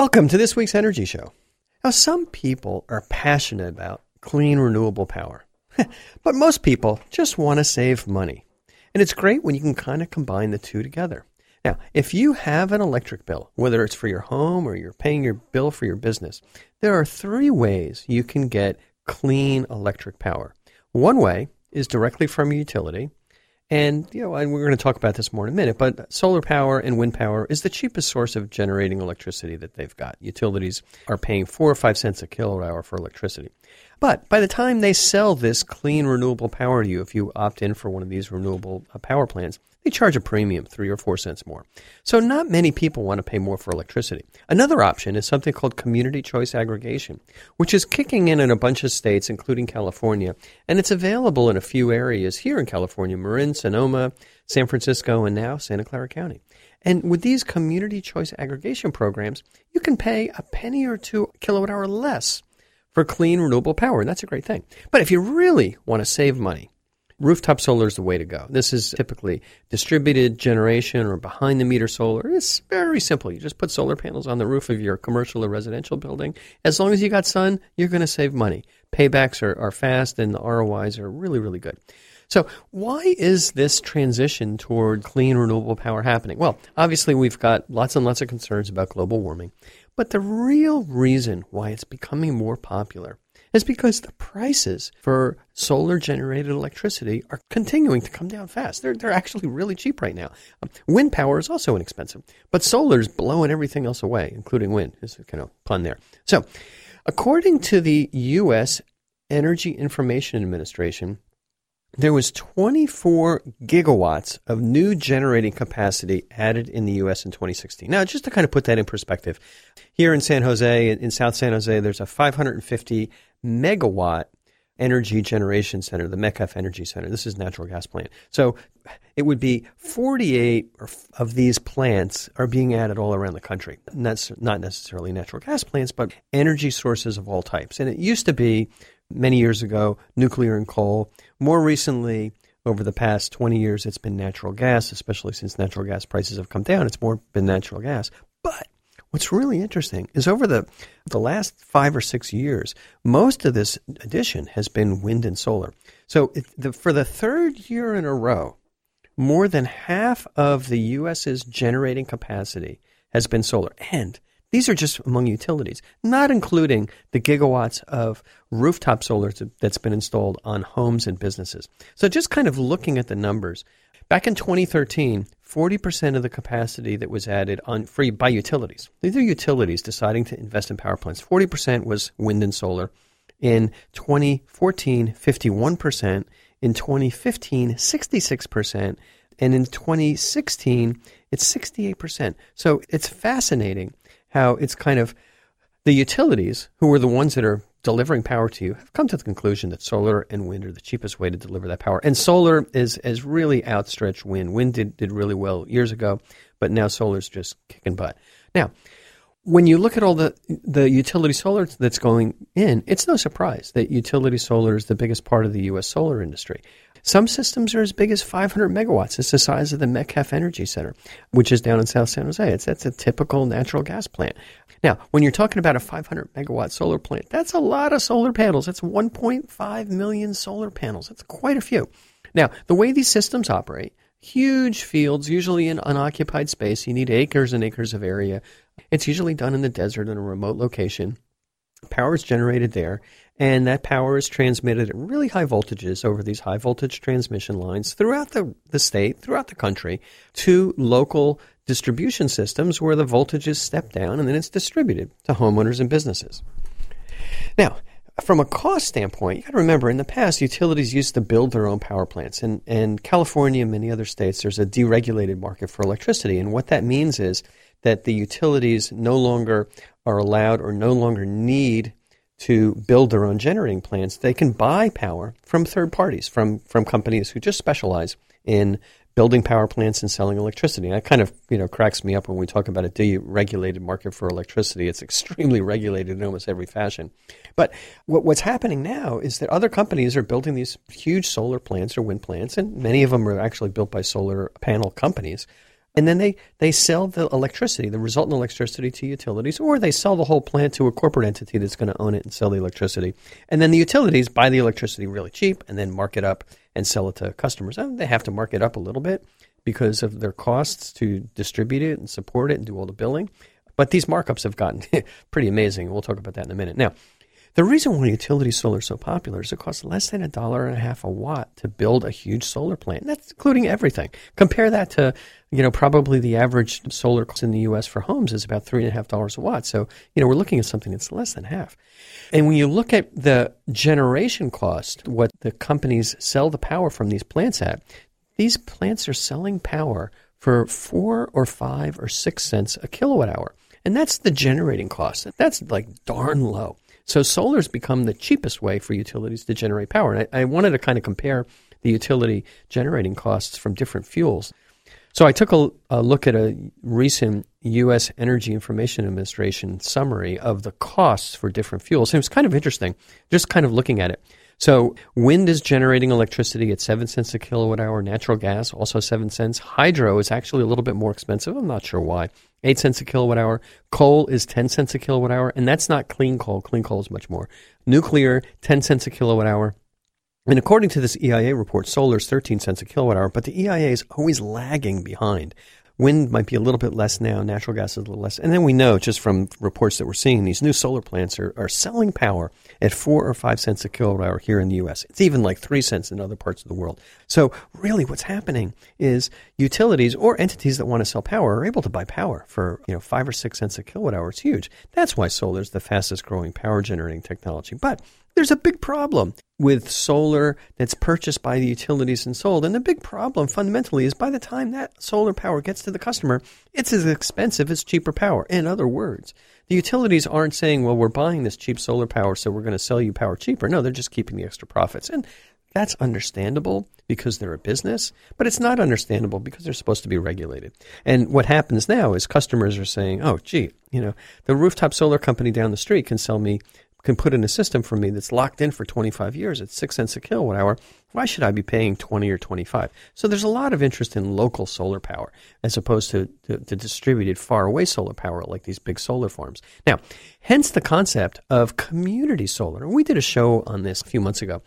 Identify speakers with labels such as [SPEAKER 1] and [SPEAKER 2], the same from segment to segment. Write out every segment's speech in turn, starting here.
[SPEAKER 1] Welcome to this week's Energy Show. Now, some people are passionate about clean, renewable power, but most people just want to save money. And it's great when you can kind of combine the two together. Now, if you have an electric bill, whether it's for your home or you're paying your bill for your business, there are three ways you can get clean electric power. One way is directly from a utility. And, you know, and we're going to talk about this more in a minute, but solar power and wind power is the cheapest source of generating electricity that they've got. Utilities are paying four or five cents a kilowatt hour for electricity. But by the time they sell this clean renewable power to you, if you opt in for one of these renewable uh, power plants, they charge a premium, three or four cents more. So not many people want to pay more for electricity. Another option is something called community choice aggregation, which is kicking in in a bunch of states, including California, and it's available in a few areas here in California, Marin, Sonoma, San Francisco, and now Santa Clara County. And with these community choice aggregation programs, you can pay a penny or two kilowatt hour less for clean renewable power, and that's a great thing. But if you really want to save money, rooftop solar is the way to go. This is typically distributed generation or behind the meter solar. It's very simple. You just put solar panels on the roof of your commercial or residential building. As long as you got sun, you're going to save money. Paybacks are, are fast and the ROIs are really, really good. So, why is this transition toward clean renewable power happening? Well, obviously, we've got lots and lots of concerns about global warming. But the real reason why it's becoming more popular is because the prices for solar generated electricity are continuing to come down fast. They're, they're actually really cheap right now. Um, wind power is also inexpensive, but solar is blowing everything else away, including wind. Is kind of pun there. So, according to the U.S. Energy Information Administration, there was 24 gigawatts of new generating capacity added in the U.S. in 2016. Now, just to kind of put that in perspective, here in San Jose, in South San Jose, there's a 550 megawatt energy generation center, the Metcalf Energy Center. This is natural gas plant. So it would be 48 of these plants are being added all around the country. And that's not necessarily natural gas plants, but energy sources of all types. And it used to be many years ago nuclear and coal. More recently, over the past 20 years, it's been natural gas, especially since natural gas prices have come down. It's more been natural gas. But What's really interesting is over the, the last five or six years, most of this addition has been wind and solar. So it, the, for the third year in a row, more than half of the U.S.'s generating capacity has been solar. And these are just among utilities, not including the gigawatts of rooftop solar that's been installed on homes and businesses. So just kind of looking at the numbers, Back in 2013, 40% of the capacity that was added on free by utilities. These are utilities deciding to invest in power plants. 40% was wind and solar. In 2014, 51%. In 2015, 66%. And in 2016, it's 68%. So it's fascinating how it's kind of the utilities, who are the ones that are delivering power to you have come to the conclusion that solar and wind are the cheapest way to deliver that power. And solar is has really outstretched wind. Wind did, did really well years ago, but now solar's just kicking butt. Now, when you look at all the the utility solar that's going in, it's no surprise that utility solar is the biggest part of the U.S. solar industry. Some systems are as big as 500 megawatts. It's the size of the Metcalf Energy Center, which is down in South San Jose. It's that's a typical natural gas plant. Now, when you're talking about a 500 megawatt solar plant, that's a lot of solar panels. That's 1.5 million solar panels. That's quite a few. Now, the way these systems operate, huge fields, usually in unoccupied space, you need acres and acres of area. It's usually done in the desert in a remote location. Power is generated there, and that power is transmitted at really high voltages over these high voltage transmission lines throughout the, the state, throughout the country, to local distribution systems where the voltages step down and then it's distributed to homeowners and businesses. Now, from a cost standpoint, you got to remember in the past, utilities used to build their own power plants. And, and California and many other states, there's a deregulated market for electricity. And what that means is that the utilities no longer are allowed or no longer need to build their own generating plants, they can buy power from third parties, from, from companies who just specialize in building power plants and selling electricity. And that kind of you know cracks me up when we talk about a deregulated market for electricity. It's extremely regulated in almost every fashion. But what, what's happening now is that other companies are building these huge solar plants or wind plants, and many of them are actually built by solar panel companies and then they, they sell the electricity, the resultant electricity to utilities, or they sell the whole plant to a corporate entity that's going to own it and sell the electricity. And then the utilities buy the electricity really cheap and then mark it up and sell it to customers. And they have to mark it up a little bit because of their costs to distribute it and support it and do all the billing. But these markups have gotten pretty amazing. We'll talk about that in a minute. Now, the reason why utility solar is so popular is it costs less than a dollar and a half a watt to build a huge solar plant. That's including everything. Compare that to, you know, probably the average solar cost in the U.S. for homes is about three and a half dollars a watt. So, you know, we're looking at something that's less than half. And when you look at the generation cost, what the companies sell the power from these plants at, these plants are selling power for four or five or six cents a kilowatt hour. And that's the generating cost. That's like darn low. So solar's become the cheapest way for utilities to generate power. And I, I wanted to kind of compare the utility generating costs from different fuels. So I took a, a, look at a recent U.S. Energy Information Administration summary of the costs for different fuels. And it was kind of interesting, just kind of looking at it. So wind is generating electricity at seven cents a kilowatt hour. Natural gas also seven cents. Hydro is actually a little bit more expensive. I'm not sure why. Eight cents a kilowatt hour. Coal is ten cents a kilowatt hour, and that's not clean coal. Clean coal is much more. Nuclear, ten cents a kilowatt hour. And according to this EIA report, solar is 13 cents a kilowatt hour, but the EIA is always lagging behind. Wind might be a little bit less now. Natural gas is a little less. And then we know just from reports that we're seeing, these new solar plants are, are selling power at four or five cents a kilowatt hour here in the U.S. It's even like three cents in other parts of the world. So really what's happening is utilities or entities that want to sell power are able to buy power for, you know, five or six cents a kilowatt hour. It's huge. That's why solar is the fastest growing power generating technology. But there's a big problem with solar that's purchased by the utilities and sold. And the big problem fundamentally is by the time that solar power gets to the customer, it's as expensive as cheaper power. In other words, the utilities aren't saying, well, we're buying this cheap solar power, so we're going to sell you power cheaper. No, they're just keeping the extra profits. And that's understandable because they're a business, but it's not understandable because they're supposed to be regulated. And what happens now is customers are saying, oh, gee, you know, the rooftop solar company down the street can sell me can put in a system for me that's locked in for 25 years at 6 cents a kilowatt hour, why should I be paying 20 or 25? So there's a lot of interest in local solar power as opposed to, to, to distributed far away solar power like these big solar farms. Now, hence the concept of community solar. We did a show on this a few months ago.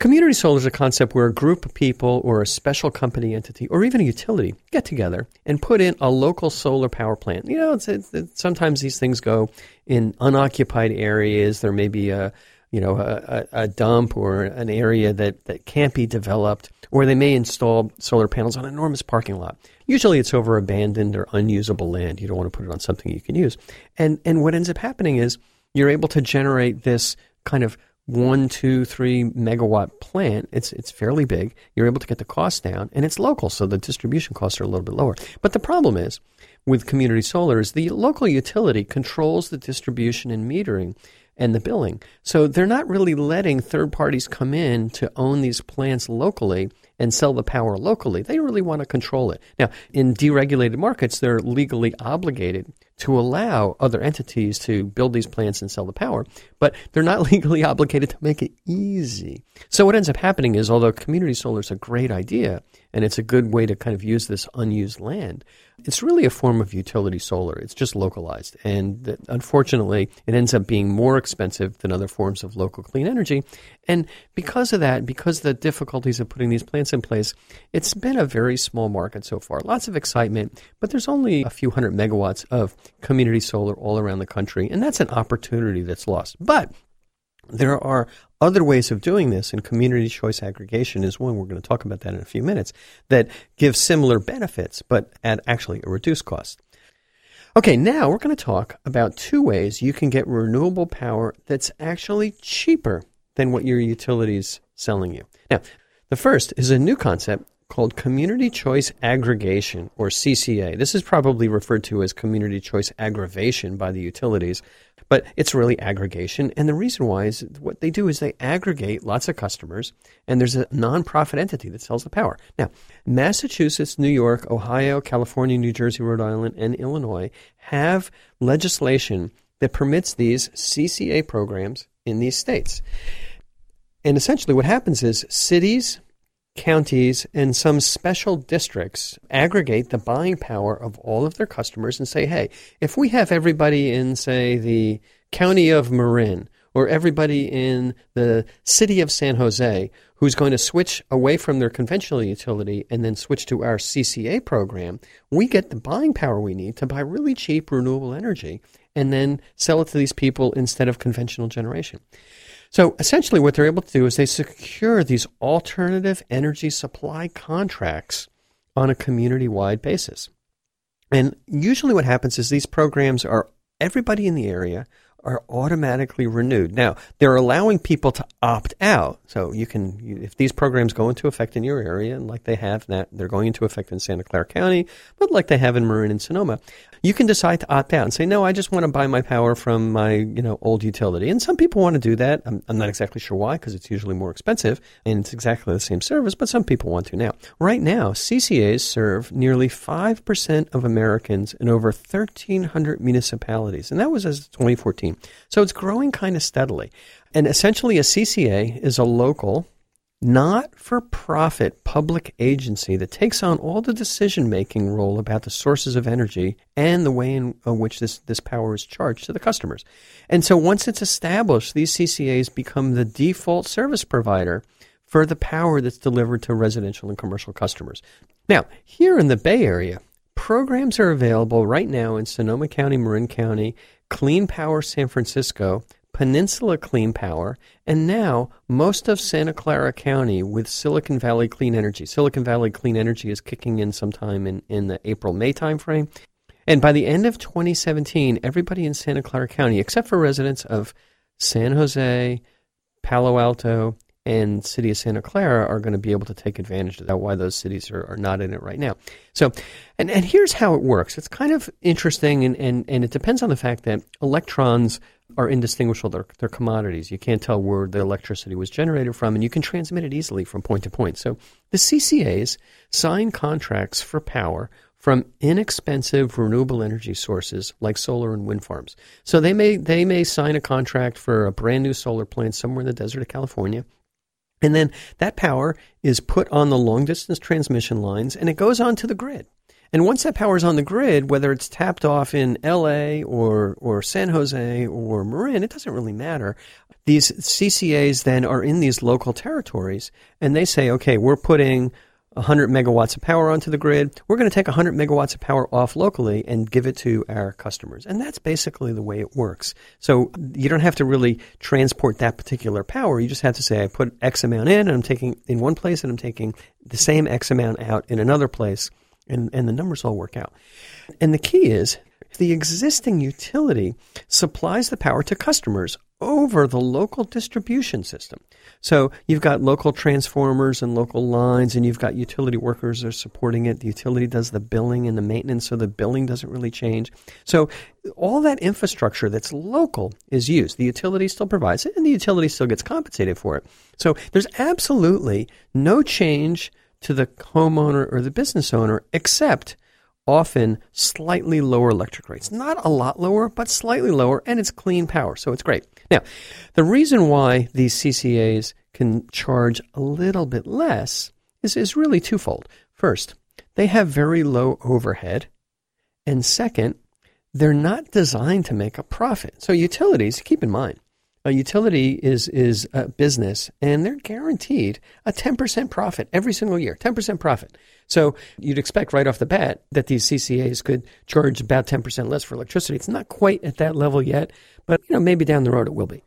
[SPEAKER 1] Community solar is a concept where a group of people or a special company entity or even a utility get together and put in a local solar power plant. You know, it's, it's, it's, sometimes these things go in unoccupied areas. There may be a you know a, a, dump or an area that, that can't be developed, or they may install solar panels on an enormous parking lot. Usually, it's over abandoned or unusable land. You don't want to put it on something you can use. And and what ends up happening is you're able to generate this kind of one, two, three megawatt plant, it's it's fairly big. You're able to get the cost down, and it's local, so the distribution costs are a little bit lower. But the problem is with community solar is the local utility controls the distribution and metering and the billing. So they're not really letting third parties come in to own these plants locally and sell the power locally. They really want to control it. Now, in deregulated markets, they're legally obligated to allow other entities to build these plants and sell the power, but they're not legally obligated to make it easy. So what ends up happening is although community solar is a great idea and it's a good way to kind of use this unused land, it's really a form of utility solar. It's just localized. And unfortunately, it ends up being more expensive than other forms of local clean energy. And because of that, because the difficulties of putting these plants in place, it's been a very small market so far. Lots of excitement, but there's only a few hundred megawatts of community solar all around the country. And that's an opportunity that's lost. But there are other ways of doing this, and community choice aggregation is one. We're going to talk about that in a few minutes, that give similar benefits, but at actually a reduced cost. Okay, now we're going to talk about two ways you can get renewable power that's actually cheaper than what your utilities selling you. Now, the first is a new concept called Community Choice Aggregation, or CCA. This is probably referred to as Community Choice Aggravation by the utilities, but it's really aggregation. And the reason why is what they do is they aggregate lots of customers, and there's a nonprofit entity that sells the power. Now, Massachusetts, New York, Ohio, California, New Jersey, Rhode Island, and Illinois have legislation that permits these CCA programs in these states. And essentially, what happens is cities, counties and some special districts aggregate the buying power of all of their customers and say, hey, if we have everybody in, say, the county of Marin or everybody in the city of San Jose who's going to switch away from their conventional utility and then switch to our CCA program, we get the buying power we need to buy really cheap renewable energy and then sell it to these people instead of conventional generation. So essentially, what they're able to do is they secure these alternative energy supply contracts on a community wide basis. And usually, what happens is these programs are everybody in the area are automatically renewed. Now, they're allowing people to opt out. So you can, if these programs go into effect in your area, and like they have that, they're going into effect in Santa Clara County, but like they have in Marin and Sonoma, you can decide to opt out and say, no, I just want to buy my power from my, you know, old utility. And some people want to do that. I'm, I'm not exactly sure why, because it's usually more expensive and it's exactly the same service, but some people want to now. Right now, CCAs serve nearly 5% of Americans in over 1,300 municipalities. And that was as 2014. So it's growing kind of steadily. And essentially, a CCA is a local, not for profit public agency that takes on all the decision making role about the sources of energy and the way in uh, which this, this power is charged to the customers. And so once it's established, these CCAs become the default service provider for the power that's delivered to residential and commercial customers. Now, here in the Bay Area, programs are available right now in Sonoma County, Marin County, Clean Power San Francisco, Peninsula Clean Power, and now most of Santa Clara County with Silicon Valley Clean Energy. Silicon Valley Clean Energy is kicking in sometime in, in the April May timeframe. And by the end of 2017, everybody in Santa Clara County, except for residents of San Jose, Palo Alto, and city of Santa Clara are going to be able to take advantage of that. Why those cities are, are not in it right now. So, and, and here's how it works. It's kind of interesting, and, and, and it depends on the fact that electrons are indistinguishable. They're, they're commodities. You can't tell where the electricity was generated from, and you can transmit it easily from point to point. So the CCAs sign contracts for power from inexpensive renewable energy sources like solar and wind farms. So they may they may sign a contract for a brand new solar plant somewhere in the desert of California and then that power is put on the long distance transmission lines and it goes onto the grid. And once that power is on the grid, whether it's tapped off in LA or, or San Jose or Marin, it doesn't really matter. These CCAs then are in these local territories and they say, okay, we're putting 100 megawatts of power onto the grid. We're going to take 100 megawatts of power off locally and give it to our customers. And that's basically the way it works. So you don't have to really transport that particular power. You just have to say, I put X amount in and I'm taking in one place and I'm taking the same X amount out in another place. And, and the numbers all work out. And the key is the existing utility supplies the power to customers over the local distribution system. So you've got local transformers and local lines, and you've got utility workers that are supporting it. The utility does the billing and the maintenance, so the billing doesn't really change. So all that infrastructure that's local is used. The utility still provides it, and the utility still gets compensated for it. So there's absolutely no change to the homeowner or the business owner except often slightly lower electric rates. Not a lot lower, but slightly lower, and it's clean power, so it's great. Now, the reason why these CCAs can charge a little bit less is, is really twofold. First, they have very low overhead, and second, they're not designed to make a profit. So utilities, keep in mind, a utility is is a business, and they're guaranteed a 10% profit every single year. 10% profit. So you'd expect right off the bat that these CCAs could charge about 10% less for electricity. It's not quite at that level yet, but you know maybe down the road it will be.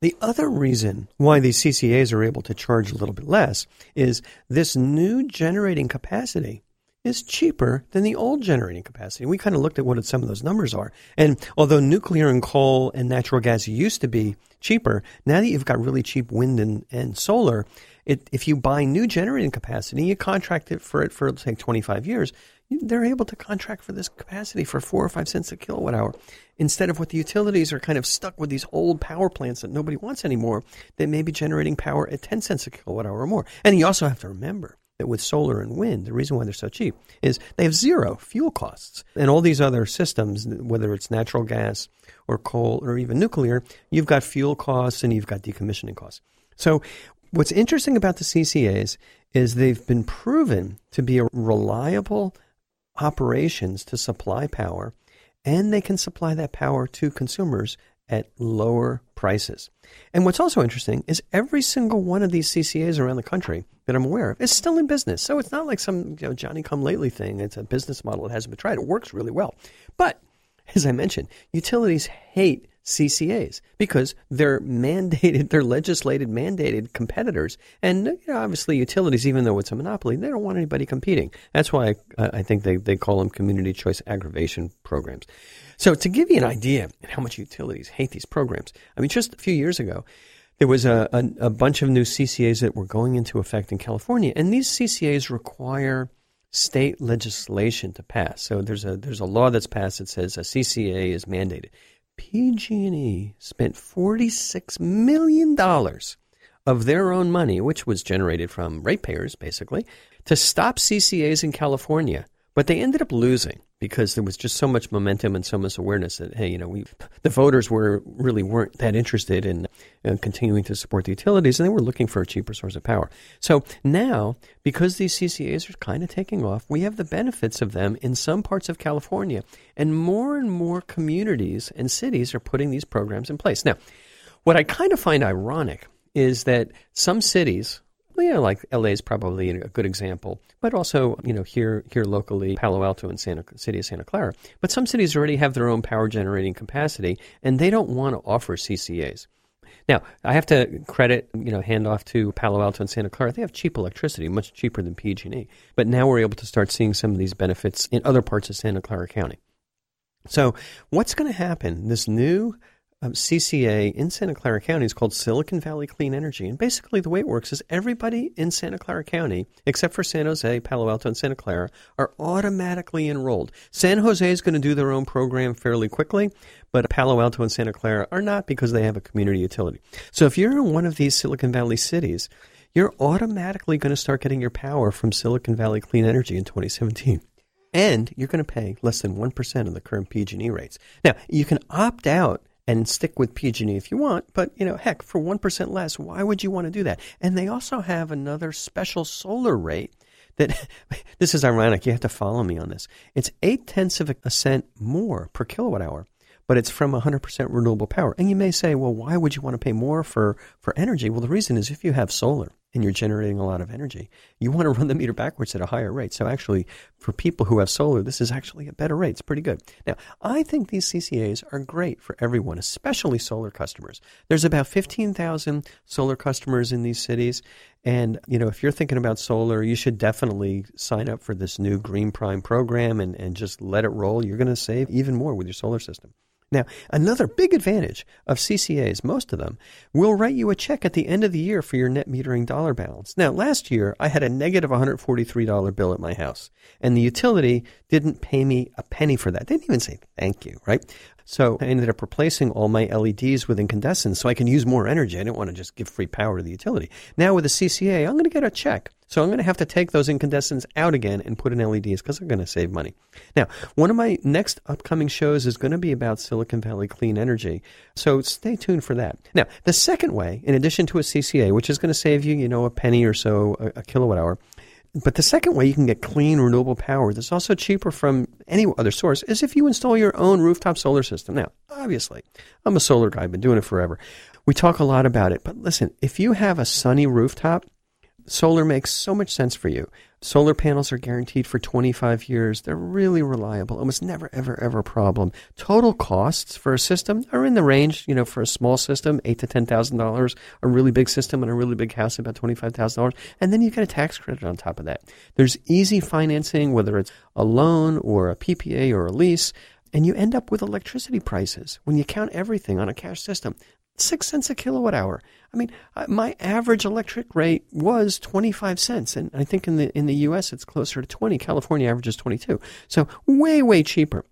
[SPEAKER 1] The other reason why these CCAs are able to charge a little bit less is this new generating capacity is cheaper than the old generating capacity. We kind of looked at what some of those numbers are. And although nuclear and coal and natural gas used to be cheaper, now that you've got really cheap wind and, and solar, it, if you buy new generating capacity, you contract it for it for say 25 years, they're able to contract for this capacity for four or five cents a kilowatt hour instead of what the utilities are kind of stuck with these old power plants that nobody wants anymore that may be generating power at 10 cents a kilowatt hour or more. And you also have to remember that with solar and wind, the reason why they're so cheap is they have zero fuel costs. And all these other systems, whether it's natural gas or coal or even nuclear, you've got fuel costs and you've got decommissioning costs. So What's interesting about the CCAs is they've been proven to be reliable operations to supply power, and they can supply that power to consumers at lower prices. And what's also interesting is every single one of these CCAs around the country that I'm aware of is still in business. So it's not like some you know, Johnny come lately thing. It's a business model that hasn't been tried. It works really well. But as I mentioned, utilities hate CCAs because they're mandated, they're legislated, mandated competitors. And you know, obviously, utilities, even though it's a monopoly, they don't want anybody competing. That's why I, I think they, they call them community choice aggregation programs. So, to give you an idea how much utilities hate these programs, I mean, just a few years ago, there was a, a, a bunch of new CCAs that were going into effect in California, and these CCAs require state legislation to pass. So there's a there's a law that's passed that says a CCA is mandated. PG&E spent 46 million dollars of their own money, which was generated from ratepayers basically, to stop CCAs in California, but they ended up losing because there was just so much momentum and so much awareness that hey, you know, we the voters were really weren't that interested in uh, continuing to support the utilities, and they were looking for a cheaper source of power. So now, because these CCAs are kind of taking off, we have the benefits of them in some parts of California, and more and more communities and cities are putting these programs in place. Now, what I kind of find ironic is that some cities you know, like LA is probably a good example, but also, you know, here here locally, Palo Alto and Santa City of Santa Clara. But some cities already have their own power generating capacity, and they don't want to offer CCAs. Now, I have to credit, you know, hand off to Palo Alto and Santa Clara. They have cheap electricity, much cheaper than PG&E. But now we're able to start seeing some of these benefits in other parts of Santa Clara County. So, what's going to happen? This new um, CCA in Santa Clara County is called Silicon Valley Clean Energy. And basically, the way it works is everybody in Santa Clara County, except for San Jose, Palo Alto, and Santa Clara, are automatically enrolled. San Jose is going to do their own program fairly quickly, but Palo Alto and Santa Clara are not because they have a community utility. So if you're in one of these Silicon Valley cities, you're automatically going to start getting your power from Silicon Valley Clean Energy in 2017 and you're going to pay less than 1% of the current PG&E rates. Now, you can opt out and stick with PG&E if you want. But you know, heck, for one percent less, why would you want to do that? And they also have another special solar rate. That this is ironic. You have to follow me on this. It's eight tenths of a cent more per kilowatt hour but it's from 100% renewable power. And you may say, well, why would you want to pay more for, for energy? Well, the reason is if you have solar, and you're generating a lot of energy, you want to run the meter backwards at a higher rate. So actually, for people who have solar, this is actually a better rate. It's pretty good. Now, I think these CCAs are great for everyone, especially solar customers. There's about 15,000 solar customers in these cities. And, you know, if you're thinking about solar, you should definitely sign up for this new Green Prime program and, and just let it roll. You're going to save even more with your solar system. Now, another big advantage of CCAs, most of them, will write you a check at the end of the year for your net metering dollar balance. Now, last year, I had a negative $143 bill at my house, and the utility didn't pay me a penny for that. They didn't even say thank you, right? So I ended up replacing all my LEDs with incandescents so I can use more energy. I didn't want to just give free power to the utility. Now with the CCA, I'm going to get a check. So I'm going to have to take those incandescents out again and put in LEDs because I'm going to save money. Now, one of my next upcoming shows is going to be about Silicon Valley clean energy. So stay tuned for that. Now, the second way, in addition to a CCA, which is going to save you, you know, a penny or so a, a kilowatt hour, but the second way you can get clean renewable power that's also cheaper from any other source is if you install your own rooftop solar system. Now, obviously, I'm a solar guy, I've been doing it forever. We talk a lot about it, but listen, if you have a sunny rooftop, solar makes so much sense for you. Solar panels are guaranteed for 25 years. They're really reliable, almost never, ever, ever a problem. Total costs for a system are in the range, you know, for a small system, eight to ten thousand dollars. A really big system and a really big house, about twenty five thousand dollars, and then you get a tax credit on top of that. There's easy financing, whether it's a loan or a PPA or a lease and you end up with electricity prices when you count everything on a cash system six cents a kilowatt hour. I mean, uh, my average electric rate was 25 cents. And I think in the, in the US, it's closer to 20. California averages 22. So way, way cheaper.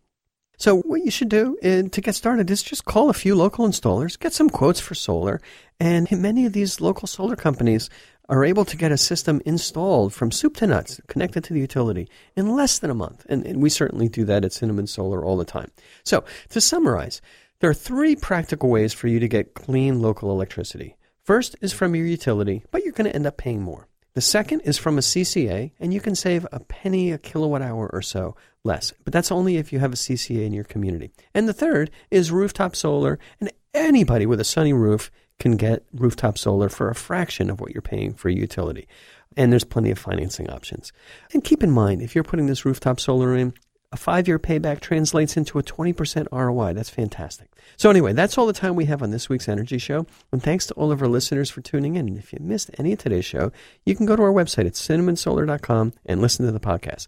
[SPEAKER 1] So what you should do is, to get started is just call a few local installers, get some quotes for solar, and many of these local solar companies are able to get a system installed from soup to nuts, connected to the utility in less than a month. And, and we certainly do that at Cinnamon Solar all the time. So to summarize, there are three practical ways for you to get clean local electricity. First is from your utility, but you're going to end up paying more. The second is from a CCA, and you can save a penny a kilowatt hour or so less, but that's only if you have a CCA in your community. And the third is rooftop solar, and anybody with a sunny roof can get rooftop solar for a fraction of what you're paying for utility. And there's plenty of financing options. And keep in mind, if you're putting this rooftop solar in, a five year payback translates into a 20% ROI. That's fantastic. So, anyway, that's all the time we have on this week's Energy Show. And thanks to all of our listeners for tuning in. And if you missed any of today's show, you can go to our website at cinnamonsolar.com and listen to the podcast.